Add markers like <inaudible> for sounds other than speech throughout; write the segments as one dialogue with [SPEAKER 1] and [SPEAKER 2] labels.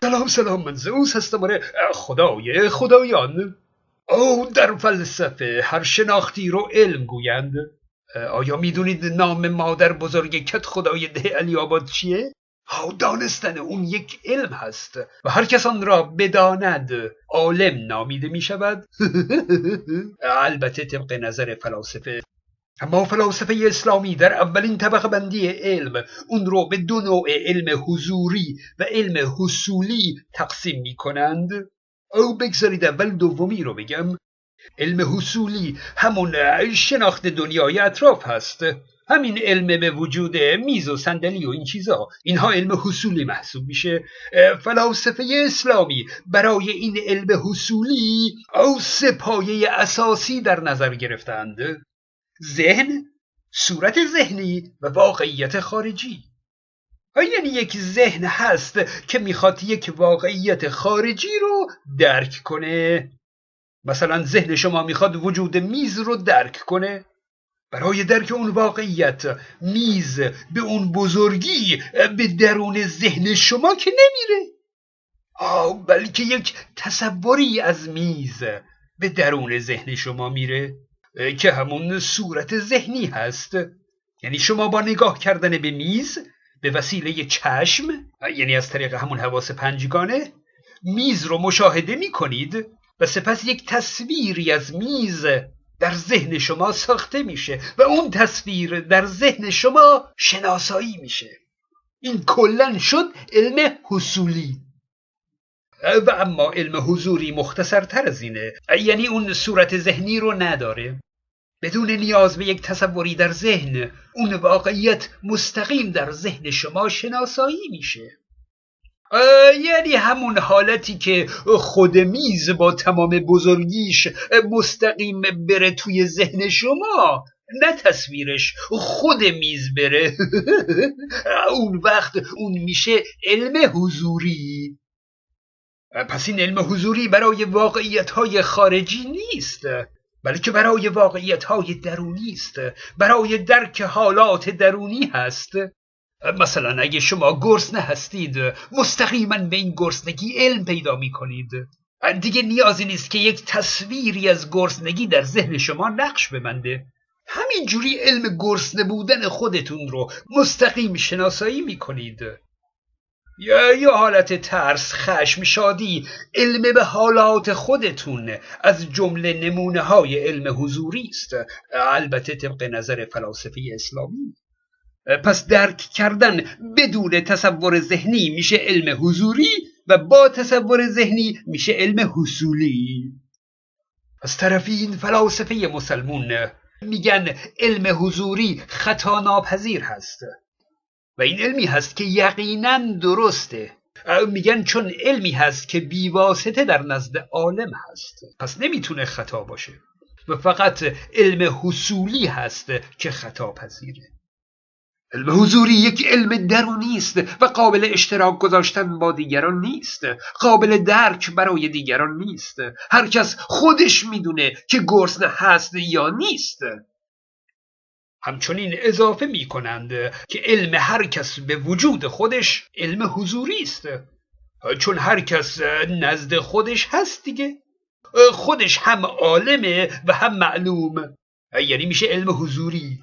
[SPEAKER 1] سلام سلام من زئوس هستم آره خدای خدایان. او در فلسفه هر شناختی رو علم گویند. آیا می‌دونید نام مادر بزرگ کت خدای ده علی آباد چیه؟ ها دانستن اون یک علم هست و هر کس آن را بداند عالم نامیده می شود <laughs> البته طبق نظر فلاسفه اما فلاسفه اسلامی در اولین طبقه بندی علم اون رو به دو نوع علم حضوری و علم حصولی تقسیم می کنند او بگذارید اول دومی رو بگم. علم حصولی همون شناخت دنیای اطراف هست. همین علم به وجود میز و صندلی و این چیزا. اینها علم حصولی محسوب میشه. فلاسفه اسلامی برای این علم حصولی او سه پایه اساسی در نظر گرفتند. ذهن صورت ذهنی و واقعیت خارجی. یعنی یک ذهن هست که می‌خواد یک واقعیت خارجی رو درک کنه. مثلا ذهن شما می‌خواد وجود میز رو درک کنه. برای درک اون واقعیت میز به اون بزرگی به درون ذهن شما که نمیره. آه بلکه یک تصوری از میز به درون ذهن شما میره. که همون صورت ذهنی هست. یعنی شما با نگاه کردن به میز به وسیله چشم یعنی از طریق همون حواس پنجگانه میز رو مشاهده می کنید و سپس یک تصویری از میز در ذهن شما ساخته میشه و اون تصویر در ذهن شما شناسایی میشه. این کلا شد علم حصولی. و اما علم حضوری مختصرتر از اینه. یعنی اون صورت ذهنی رو نداره. بدون نیاز به یک تصوری در ذهن اون واقعیت مستقیم در ذهن شما شناسایی میشه. یعنی همون حالتی که خود میز با تمام بزرگیش مستقیم بره توی ذهن شما نه تصویرش خود میز بره. <laughs> اون وقت اون میشه علم حضوری. پس این علم حضوری برای واقعیت های خارجی نیست. بلکه برای واقعیت های درونی است برای درک حالات درونی هست. مثلا اگه شما گرسنه هستید مستقیما به این گرسنگی علم پیدا می کنید دیگه نیازی نیست که یک تصویری از گرسنگی در ذهن شما نقش ببنده. همینجوری علم گرسنه بودن خودتون رو مستقیم شناسایی می کنید یا یا حالت ترس خشم شادی علم به حالات خودتون از جمله نمونه های علم حضوری است. البته طبق نظر فلاسفه اسلامی. پس درک کردن بدون تصور ذهنی میشه علم حضوری و با تصور ذهنی میشه علم حصولی. از طرفی این فلاسفه مسلمون میگن علم حضوری خطا ناپذیر هست. و این علمی هست که یقینا درسته. میگن چون علمی هست که بیواسطه در نزد عالم هست. پس نمی‌تونه خطا باشه. و فقط علم حصولی هست که خطا پذیره. علم حضوری یک علم درونی است و قابل اشتراک گذاشتن با دیگران نیست. قابل درک برای دیگران نیست. هر کس خودش می‌دونه که گرسنه هست یا نیست. همچنین اضافه می کنند که علم هر کس به وجود خودش علم حضوری است. چون هر کس نزد خودش هست دیگه. خودش هم عالمه و هم معلوم. یعنی میشه علم حضوری.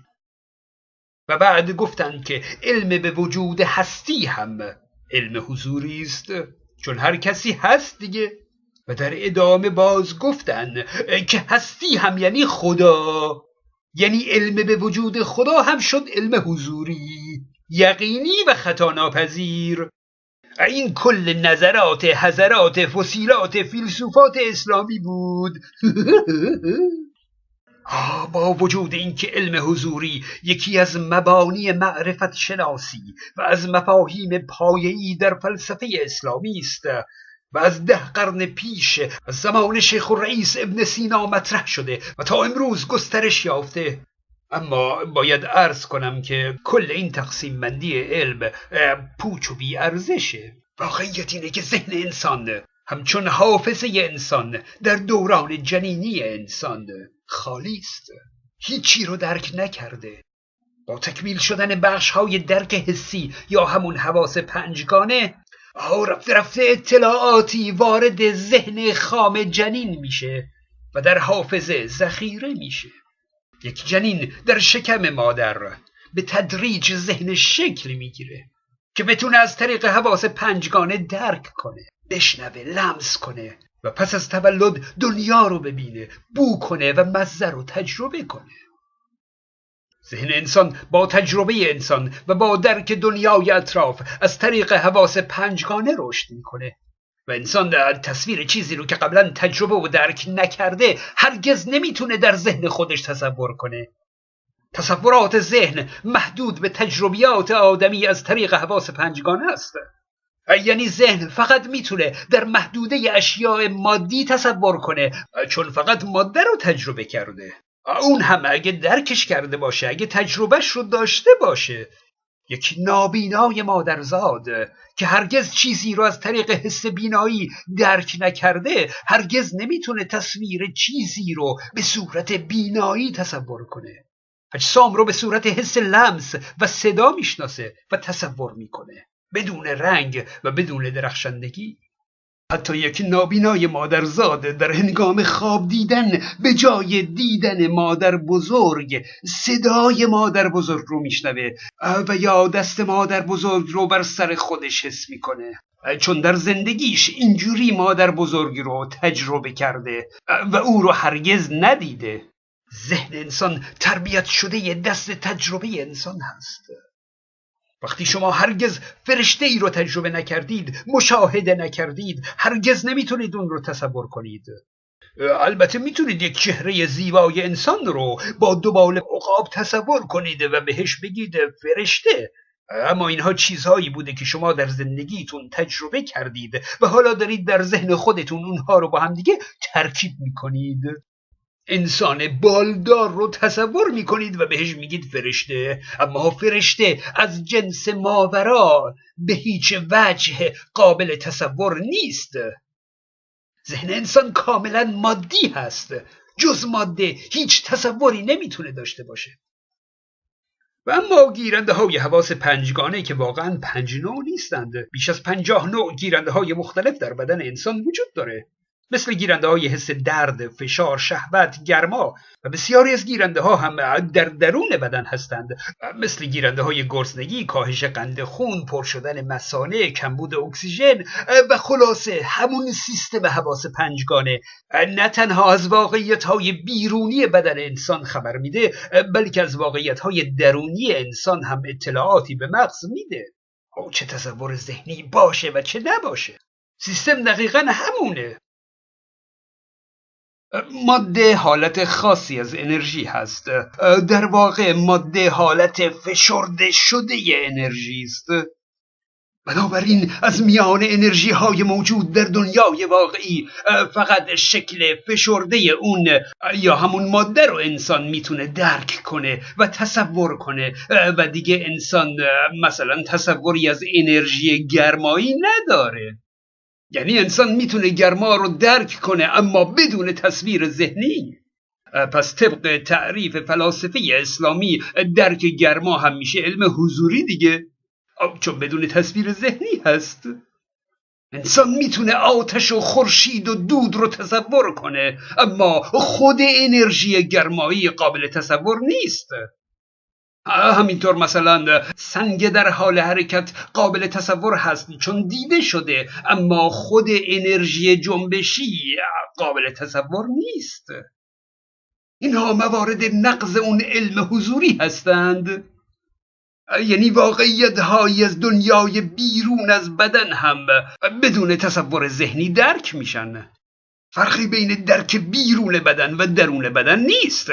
[SPEAKER 1] و بعد گفتند که علم به وجود هستی هم علم حضوری است. چون هر کسی هست دیگه. و در ادامه باز گفتند که هستی هم یعنی خدا. یعنی علم به وجود خدا هم شد علم حضوری یقینی و خطا ناپذیر. این کل نظرات حضرات فسیلات فیلسوفات اسلامی بود. <laughs> با وجود اینکه علم حضوری یکی از مبانی معرفت شناسی و از مفاهیم پایه‌ای در فلسفه اسلامی است. و از ده قرن پیش از زمان شیخ و رئیس ابن سینا مطرح شده و تا امروز گسترش یافته. اما باید عرض کنم که کل این تقسیم بندی علم پوچ و بی ارزشه واقعیت اینه که ذهن انسان همچون حافظه انسان در دوران جنینی انسان خالی است. هیچی رو درک نکرده. با تکمیل شدن بخش های درک حسی یا همون حواس پنجگانه آه رفته رفته اطلاعاتی وارد ذهن خام جنین میشه و در حافظه ذخیره میشه. یک جنین در شکم مادر به تدریج ذهن شکل می‌گیره که بتونه از طریق حواس پنجگانه درک کنه بشنوه لمس کنه و پس از تولد دنیا رو ببینه بو کنه و مزه رو تجربه کنه. ذهن انسان با تجربه انسان و با درک دنیای اطراف از طریق حواس پنجگانه رشد می‌کنه. و انسان در تصویر چیزی رو که قبلا تجربه و درک نکرده هرگز نمی‌تونه در ذهن خودش تصور کنه. تصورات ذهن محدود به تجربیات آدمی از طریق حواس پنجگانه است. یعنی ذهن فقط می‌تونه در محدوده اشیاء مادی تصور کنه چون فقط ماده رو تجربه کرده. اون هم اگه درکش کرده باشه اگه تجربهش رو داشته باشه. یک نابینای مادرزاد که هرگز چیزی رو از طریق حس بینایی درک نکرده هرگز نمی‌تونه تصویر چیزی رو به صورت بینایی تصور کنه. اجسام رو به صورت حس لمس و صدا می‌شناسه و تصور می‌کنه. بدون رنگ و بدون درخشندگی. حتی یک نابینای مادرزاد در هنگام خواب دیدن به جای دیدن مادر بزرگ صدای مادر بزرگ رو میشنوه و یا دست مادر بزرگ رو بر سر خودش حس می‌کنه. چون در زندگیش اینجوری مادر بزرگ رو تجربه کرده و او رو هرگز ندیده. ذهن انسان تربیت شده دست تجربه انسان هست. وقتی شما هرگز فرشته ای رو تجربه نکردید مشاهده نکردید هرگز نمی‌تونید اون رو تصور کنید. البته می‌تونید یک چهره زیبای انسان رو با دوبال عقاب تصور کنید و بهش بگید فرشته. اما اینها چیزهایی بوده که شما در زندگیتون تجربه کردید و حالا دارید در ذهن خودتون اونها رو با همدیگه ترکیب می‌کنید. انسان بالدار رو تصور می‌کنید و بهش میگید فرشته. اما فرشته از جنس ماورا به هیچ وجه قابل تصور نیست. ذهن انسان کاملا مادی هست. جز ماده هیچ تصوری نمی‌تونه داشته باشه. و اما گیرنده های حواس پنجگانه که واقعا پنج نوع نیستند. بیش از پنجاه نوع گیرنده های مختلف در بدن انسان وجود داره. مثل گیرنده های حس درد، فشار، شهوت، گرما و بسیاری از گیرنده ها هم در درون بدن هستند. مثل گیرنده های گرسنگی، کاهش قند خون، پر شدن مسانه، کمبود اکسیژن و خلاصه همون سیستم حواس پنجگانه. نه تنها از واقعیت های بیرونی بدن انسان خبر میده بلکه از واقعیت های درونی انسان هم اطلاعاتی به مغز میده. او چه تصور ذهنی باشه و چه نباشه. سیستم دقیقا همونه. ماده حالت خاصی از انرژی هست. در واقع ماده حالت فشرده شده انرژی است. بنابراین از میان انرژی های موجود در دنیای واقعی فقط شکل فشرده اون یا همون ماده رو انسان می‌تونه درک کنه و تصور کنه. و دیگه انسان مثلا تصوری از انرژی گرمایی نداره. یعنی انسان می‌تونه گرما رو درک کنه اما بدون تصویر ذهنی. پس طبق تعریف فلاسفه اسلامی درک گرما هم میشه علم حضوری دیگه. چون بدون تصویر ذهنی هست. انسان می‌تونه آتش و خورشید و دود رو تصور کنه اما خود انرژی گرمایی قابل تصور نیست. همینطور مثلا سنگ در حال حرکت قابل تصور هست چون دیده شده اما خود انرژی جنبشی قابل تصور نیست. اینها موارد نقض اون علم حضوری هستند. یعنی واقعیت های از دنیای بیرون از بدن هم بدون تصور ذهنی درک میشن. فرقی بین درک بیرون بدن و درون بدن نیست.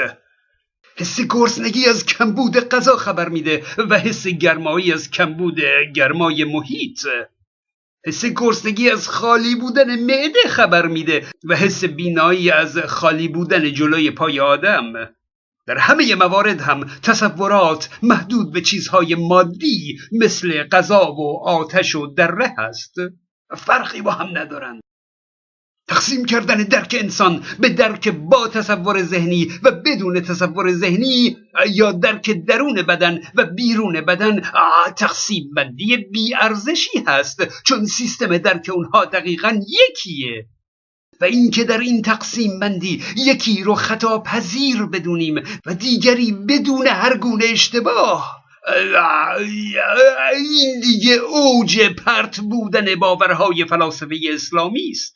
[SPEAKER 1] حس گرسنگی از کمبود غذا خبر میده و حس گرمایی از کمبود گرمای محیط. حس گرسنگی از خالی بودن معده خبر میده و حس بینایی از خالی بودن جلوی پای آدم. در همه موارد هم تصورات محدود به چیزهای مادی مثل غذا و آتش و دره هست. فرقی با هم ندارند تقسیم کردن درک انسان به درک با تصور ذهنی و بدون تصور ذهنی یا درک درون بدن و بیرون بدن. تقسیم بندی بی ارزشی هست چون سیستم درک اونها دقیقا یکیه. و اینکه در این تقسیم بندی یکی رو خطا پذیر بدونیم و دیگری بدون هر گونه اشتباه. این دیگه اوج پرت بودن باورهای فلاسفه اسلامی است.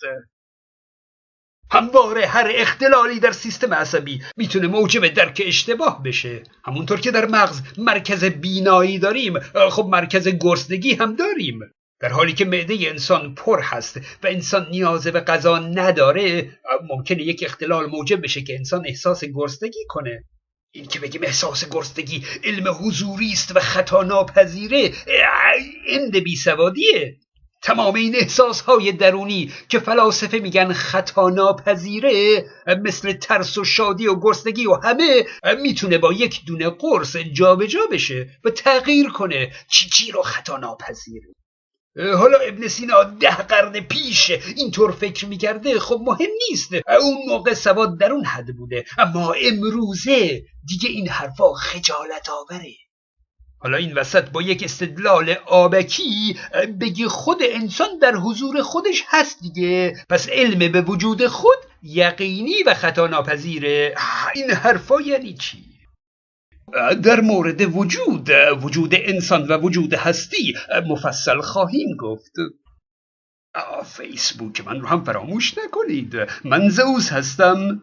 [SPEAKER 1] همواره هر اختلالی در سیستم عصبی می‌تونه موجب درک اشتباه بشه. همونطور که در مغز مرکز بینایی داریم خب مرکز گرسنگی هم داریم. در حالی که معده انسان پر هست و انسان نیاز به غذا نداره ممکنه یک اختلال موجب بشه که انسان احساس گرسنگی کنه. این که بگیم احساس گرسنگی علم حضوری است و خطا ناپذیره اند بیسوادیه تمام این احساس های درونی که فلاسفه میگن خطا ناپذیره مثل ترس و شادی و گرسنگی و همه می‌تونه با یک دونه قرص جابجا بشه و تغییر کنه چی چی رو خطا ناپذیره. حالا ابن سینا ده قرن پیش اینطور فکر می‌کرده خب مهم نیست. اون موقع سواد در اون حد بوده. اما امروزه دیگه این حرفا خجالت آوره. حالا این وسط با یک استدلال آبکی بگی خود انسان در حضور خودش هست دیگه. پس علم به وجود خود یقینی و خطا ناپذیره این حرفا یعنی چی؟ در مورد وجود وجود انسان و وجود هستی مفصل خواهیم گفت. فیسبوک من رو هم فراموش نکنید. من زوز هستم.